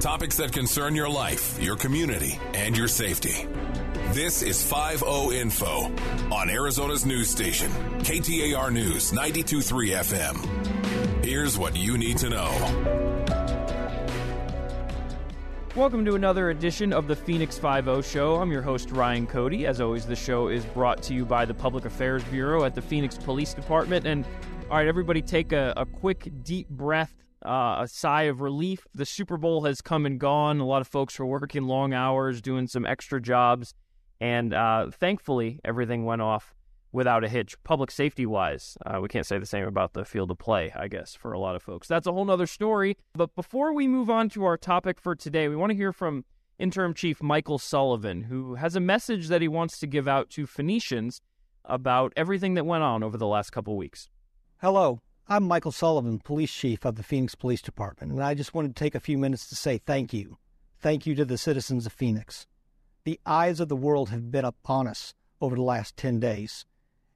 Topics that concern your life, your community, and your safety. This is 5 Info on Arizona's news station, KTAR News 923 FM. Here's what you need to know. Welcome to another edition of the Phoenix 5 Show. I'm your host, Ryan Cody. As always, the show is brought to you by the Public Affairs Bureau at the Phoenix Police Department. And all right, everybody, take a, a quick, deep breath, uh, a sigh of relief. The Super Bowl has come and gone. A lot of folks were working long hours, doing some extra jobs. And uh, thankfully, everything went off without a hitch, public safety wise. Uh, we can't say the same about the field of play, I guess, for a lot of folks. That's a whole nother story. But before we move on to our topic for today, we want to hear from Interim Chief Michael Sullivan, who has a message that he wants to give out to Phoenicians about everything that went on over the last couple weeks. Hello. I'm Michael Sullivan, Police Chief of the Phoenix Police Department, and I just wanted to take a few minutes to say thank you. Thank you to the citizens of Phoenix. The eyes of the world have been upon us over the last 10 days,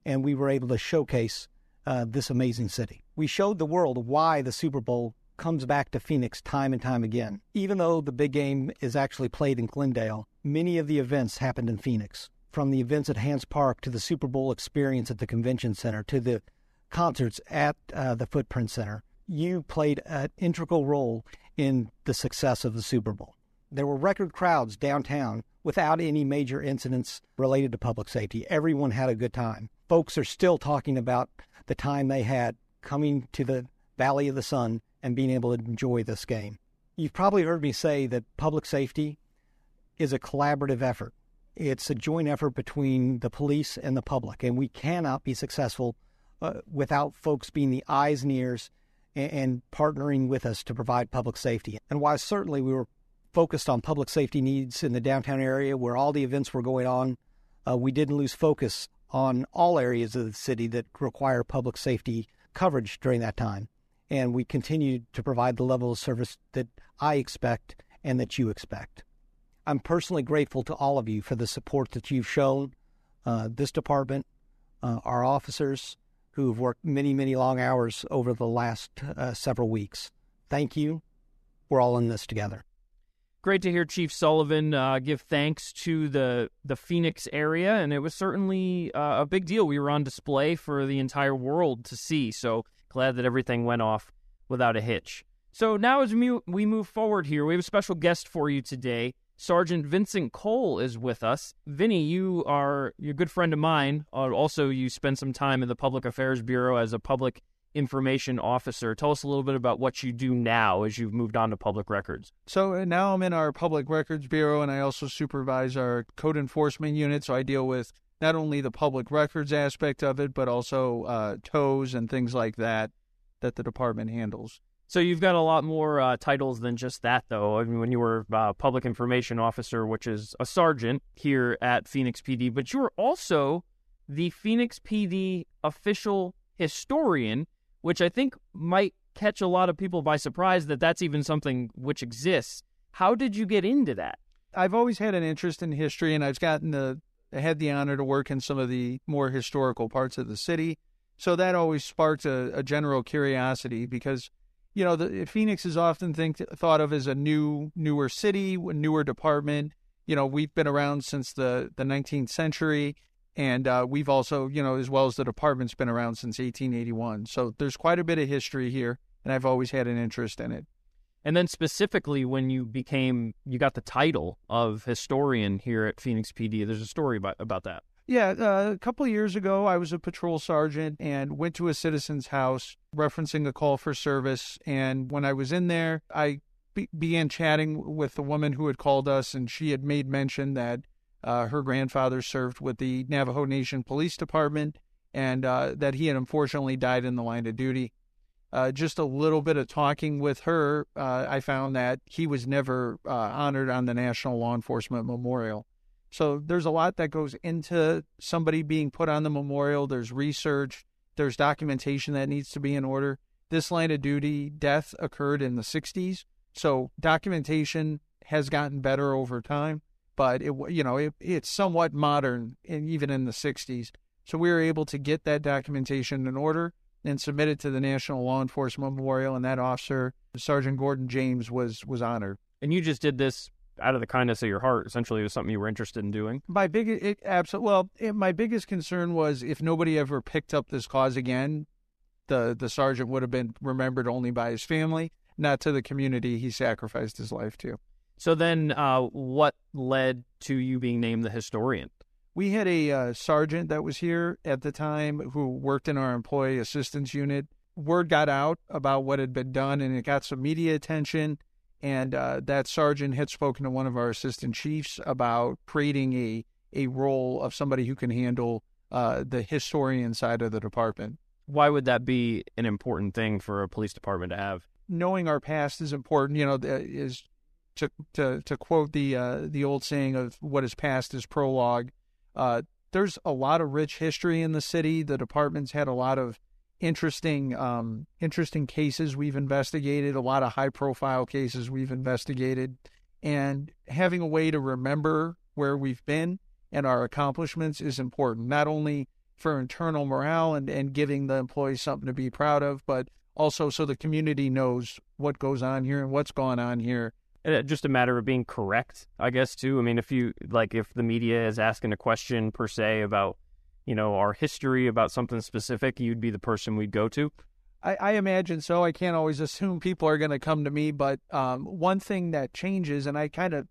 and we were able to showcase uh, this amazing city. We showed the world why the Super Bowl comes back to Phoenix time and time again. Even though the big game is actually played in Glendale, many of the events happened in Phoenix. From the events at Hance Park to the Super Bowl experience at the Convention Center to the concerts at uh, the Footprint Center, you played an integral role in the success of the Super Bowl. There were record crowds downtown without any major incidents related to public safety. Everyone had a good time. Folks are still talking about the time they had coming to the Valley of the Sun and being able to enjoy this game. You've probably heard me say that public safety is a collaborative effort. It's a joint effort between the police and the public, and we cannot be successful uh, without folks being the eyes and ears and, and partnering with us to provide public safety. And while certainly we were focused on public safety needs in the downtown area where all the events were going on. Uh, we didn't lose focus on all areas of the city that require public safety coverage during that time. And we continued to provide the level of service that I expect and that you expect. I'm personally grateful to all of you for the support that you've shown uh, this department, uh, our officers who've worked many, many long hours over the last uh, several weeks. Thank you. We're all in this together great to hear Chief Sullivan uh, give thanks to the the Phoenix area, and it was certainly uh, a big deal. We were on display for the entire world to see. So glad that everything went off without a hitch. So now, as we move forward here, we have a special guest for you today. Sergeant Vincent Cole is with us. Vinny, you are you're a good friend of mine. Uh, also, you spent some time in the Public Affairs Bureau as a public information officer. Tell us a little bit about what you do now as you've moved on to public records. So uh, now I'm in our public records bureau and I also supervise our code enforcement unit. So I deal with not only the public records aspect of it, but also uh, tows and things like that that the department handles. So you've got a lot more uh, titles than just that, though. I mean, when you were uh, public information officer, which is a sergeant here at Phoenix PD, but you were also the Phoenix PD official historian which I think might catch a lot of people by surprise that that's even something which exists. How did you get into that? I've always had an interest in history, and I've gotten the had the honor to work in some of the more historical parts of the city. So that always sparked a, a general curiosity because, you know, the, Phoenix is often think, thought of as a new, newer city, a newer department. You know, we've been around since the, the 19th century, and uh, we've also, you know, as well as the department's been around since 1881. So there's quite a bit of history here, and I've always had an interest in it. And then specifically when you became, you got the title of historian here at Phoenix PD. There's a story about, about that. Yeah, uh, a couple years ago, I was a patrol sergeant and went to a citizen's house referencing a call for service. And when I was in there, I be- began chatting with the woman who had called us, and she had made mention that uh, her grandfather served with the Navajo Nation Police Department, and uh, that he had unfortunately died in the line of duty. Uh, just a little bit of talking with her, uh, I found that he was never uh, honored on the National Law Enforcement Memorial. So there's a lot that goes into somebody being put on the memorial. There's research, there's documentation that needs to be in order. This line of duty death occurred in the 60s, so documentation has gotten better over time but it you know it, it's somewhat modern even in the 60s so we were able to get that documentation in order and submit it to the national law enforcement memorial and that officer sergeant gordon james was was honored And you just did this out of the kindness of your heart. Essentially, it was something you were interested in doing. My biggest, it, absolutely. Well, it, my biggest concern was if nobody ever picked up this cause again, the the sergeant would have been remembered only by his family, not to the community he sacrificed his life to. So then, uh, what led to you being named the historian? We had a uh, sergeant that was here at the time who worked in our employee assistance unit. Word got out about what had been done, and it got some media attention. And uh, that sergeant had spoken to one of our assistant chiefs about creating a a role of somebody who can handle uh, the historian side of the department. Why would that be an important thing for a police department to have? Knowing our past is important. You know, is to to to quote the uh, the old saying of "what is past is prologue." Uh, there's a lot of rich history in the city. The department's had a lot of interesting um, interesting cases we've investigated, a lot of high profile cases we've investigated, and having a way to remember where we've been and our accomplishments is important, not only for internal morale and, and giving the employees something to be proud of, but also so the community knows what goes on here and what's going on here. Just a matter of being correct, I guess, too. I mean, if you like, if the media is asking a question per se about you know, our history about something specific, you'd be the person we'd go to? I, I imagine so. I can't always assume people are going to come to me, but um, one thing that changes, and I kind of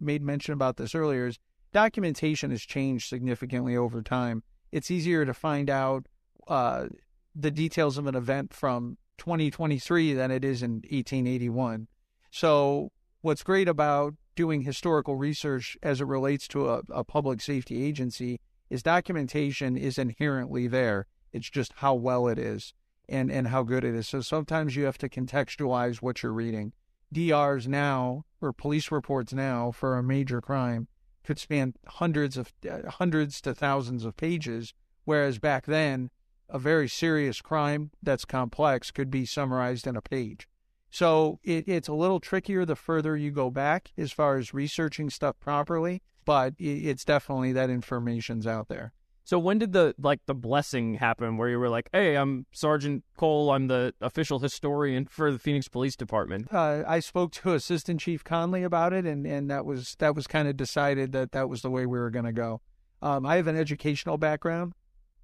made mention about this earlier, is documentation has changed significantly over time. It's easier to find out uh, the details of an event from 2023 than it is in 1881. So, what's great about doing historical research as it relates to a, a public safety agency is documentation is inherently there. It's just how well it is and, and how good it is. So sometimes you have to contextualize what you're reading. DRs now, or police reports now for a major crime, could span hundreds of uh, hundreds to thousands of pages, whereas back then, a very serious crime that's complex could be summarized in a page. So it, it's a little trickier the further you go back as far as researching stuff properly but it's definitely that information's out there. So when did the like the blessing happen where you were like, "Hey, I'm Sergeant Cole. I'm the official historian for the Phoenix Police Department." Uh, I spoke to Assistant Chief Conley about it, and, and that was that was kind of decided that that was the way we were going to go. Um, I have an educational background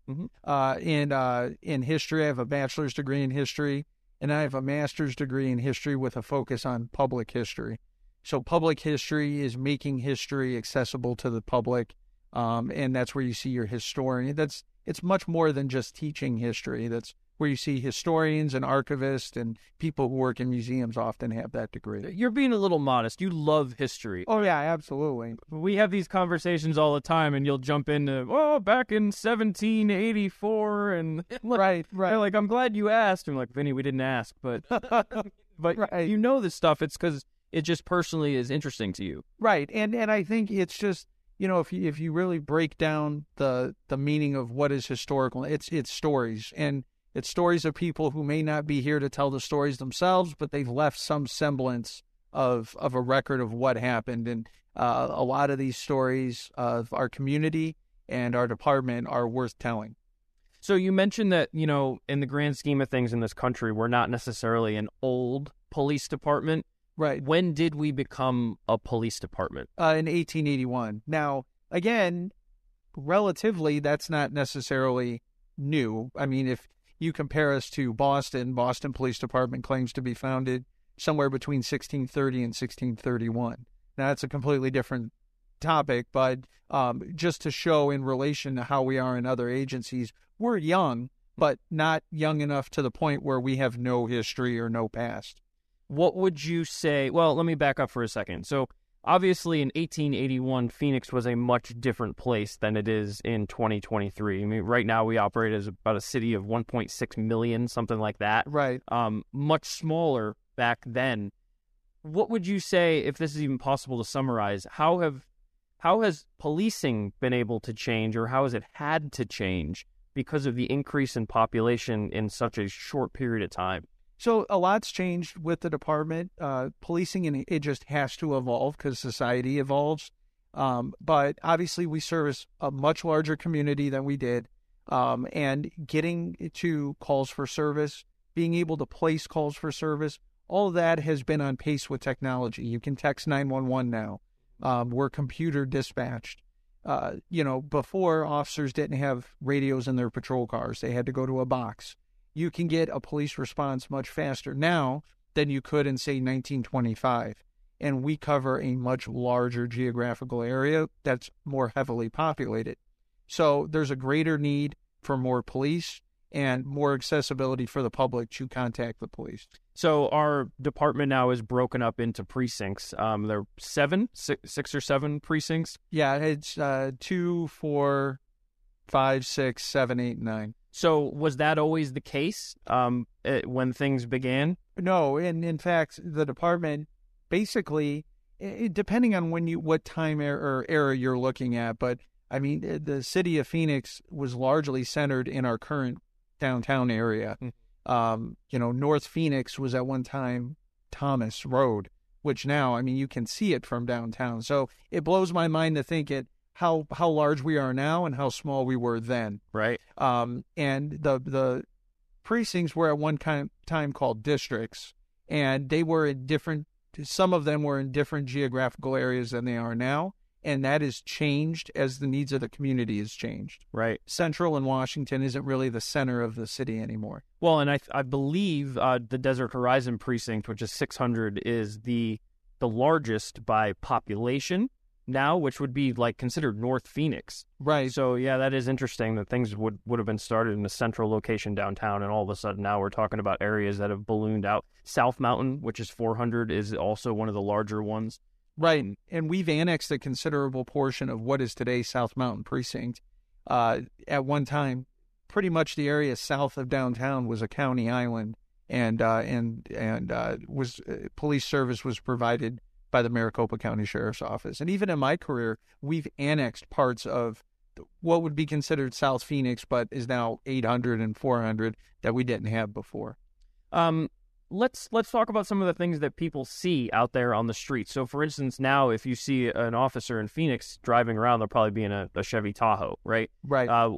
mm-hmm. uh, in uh, in history. I have a bachelor's degree in history, and I have a master's degree in history with a focus on public history. So public history is making history accessible to the public, um, and that's where you see your historian. That's it's much more than just teaching history. That's where you see historians and archivists and people who work in museums often have that degree. You're being a little modest. You love history. Oh yeah, absolutely. We have these conversations all the time, and you'll jump into oh back in 1784 and right, right. Like I'm glad you asked. I'm like Vinny, we didn't ask, but but right. you know this stuff. It's because it just personally is interesting to you. Right. And and I think it's just you know if you if you really break down the the meaning of what is historical, it's it's stories and it's stories of people who may not be here to tell the stories themselves, but they've left some semblance of of a record of what happened. And uh, a lot of these stories of our community and our department are worth telling. So you mentioned that you know, in the grand scheme of things in this country, we're not necessarily an old police department. Right. When did we become a police department? Uh, in 1881. Now, again, relatively, that's not necessarily new. I mean, if you compare us to Boston, Boston Police Department claims to be founded somewhere between 1630 and 1631. Now, that's a completely different topic, but um, just to show in relation to how we are in other agencies, we're young, but not young enough to the point where we have no history or no past what would you say? Well, let me back up for a second. So, obviously, in 1881, Phoenix was a much different place than it is in 2023. I mean, right now we operate as about a city of 1.6 million, something like that. Right. Um, much smaller back then. What would you say, if this is even possible to summarize? How have how has policing been able to change, or how has it had to change because of the increase in population in such a short period of time? So a lot's changed with the department. Uh, policing and it just has to evolve because society evolves. Um, but obviously, we service a much larger community than we did, um, and getting to calls for service, being able to place calls for service, all that has been on pace with technology. You can text 911 now. Um, we're computer dispatched. Uh, you know, before officers didn't have radios in their patrol cars, they had to go to a box. You can get a police response much faster now than you could in, say, 1925. And we cover a much larger geographical area that's more heavily populated. So there's a greater need for more police and more accessibility for the public to contact the police. So our department now is broken up into precincts. Um, there are seven, six, six or seven precincts. Yeah, it's uh, two, four, five, six, seven, eight, nine. So was that always the case um, it, when things began? No, and in fact, the department basically, it, depending on when you what time or era you're looking at, but I mean, the city of Phoenix was largely centered in our current downtown area. Mm-hmm. Um, you know, North Phoenix was at one time Thomas Road, which now, I mean, you can see it from downtown. So it blows my mind to think it how how large we are now and how small we were then. Right. Um, and the the precincts were at one time time called districts, and they were in different. Some of them were in different geographical areas than they are now and that has changed as the needs of the community has changed. Right. Central and Washington isn't really the center of the city anymore. Well, and I I believe uh, the Desert Horizon precinct, which is 600, is the the largest by population now, which would be like considered North Phoenix. Right. So yeah, that is interesting that things would would have been started in a central location downtown, and all of a sudden now we're talking about areas that have ballooned out. South Mountain, which is 400, is also one of the larger ones. Right. And we've annexed a considerable portion of what is today South Mountain Precinct. Uh, at one time, pretty much the area south of downtown was a county island, and uh, and and uh, was uh, police service was provided by the Maricopa County Sheriff's Office. And even in my career, we've annexed parts of what would be considered South Phoenix, but is now 800 and 400 that we didn't have before. Um, let's let's talk about some of the things that people see out there on the street. So, for instance, now if you see an officer in Phoenix driving around, they'll probably be in a, a Chevy Tahoe, right? Right. Uh,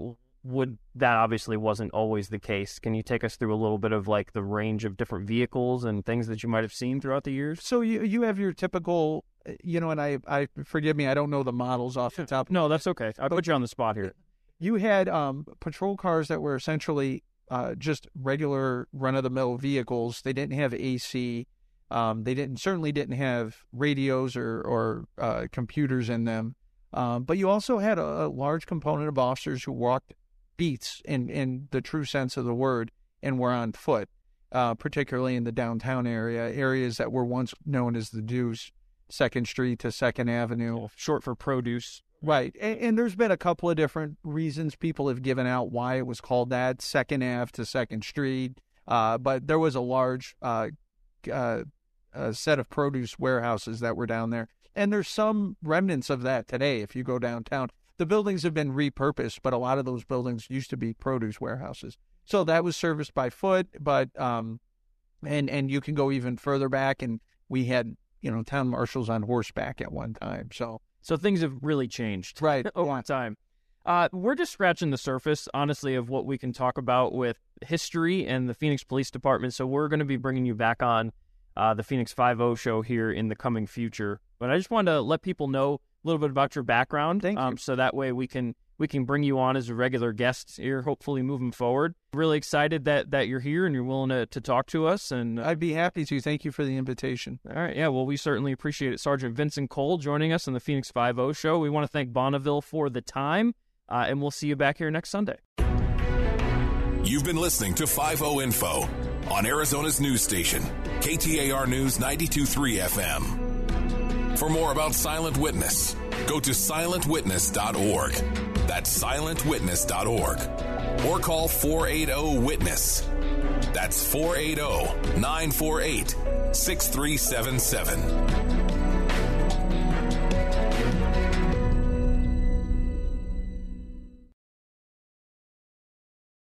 would that obviously wasn't always the case? Can you take us through a little bit of like the range of different vehicles and things that you might have seen throughout the years? So you you have your typical, you know, and I I forgive me, I don't know the models off the top. No, that's okay. I put you on the spot here. You had um, patrol cars that were essentially uh, just regular run of the mill vehicles. They didn't have AC. Um, they didn't certainly didn't have radios or or uh, computers in them. Um, but you also had a, a, large component of officers who walked beats in in the true sense of the word and were on foot, uh, particularly in the downtown area, areas that were once known as the Deuce, Second Street to Second Avenue, short for produce. Right. And, and, there's been a couple of different reasons people have given out why it was called that Second Ave to Second Street. Uh, but there was a large uh, uh, set of produce warehouses that were down there. And there's some remnants of that today if you go downtown. The buildings have been repurposed, but a lot of those buildings used to be produce warehouses. So that was serviced by foot, but um, and and you can go even further back, and we had you know town marshals on horseback at one time. So so things have really changed right over time. Uh, we're just scratching the surface, honestly, of what we can talk about with history and the Phoenix Police Department. So we're going to be bringing you back on uh, the Phoenix Five O show here in the coming future. But I just wanted to let people know little bit about your background, Thank um, you. so that way we can we can bring you on as a regular guest here, hopefully moving forward. Really excited that that you're here and you're willing to, to talk to us. And uh, I'd be happy to. Thank you for the invitation. All right, yeah, well, we certainly appreciate it. Sergeant Vincent Cole joining us on the Phoenix Five O show. We want to thank Bonneville for the time, uh, and we'll see you back here next Sunday. You've been listening to 5 Info on Arizona's news station, KTAR News 923 FM. For more about Silent Witness, go to silentwitness.org. That's silentwitness.org. Or call 480 Witness. That's 480 948 6377.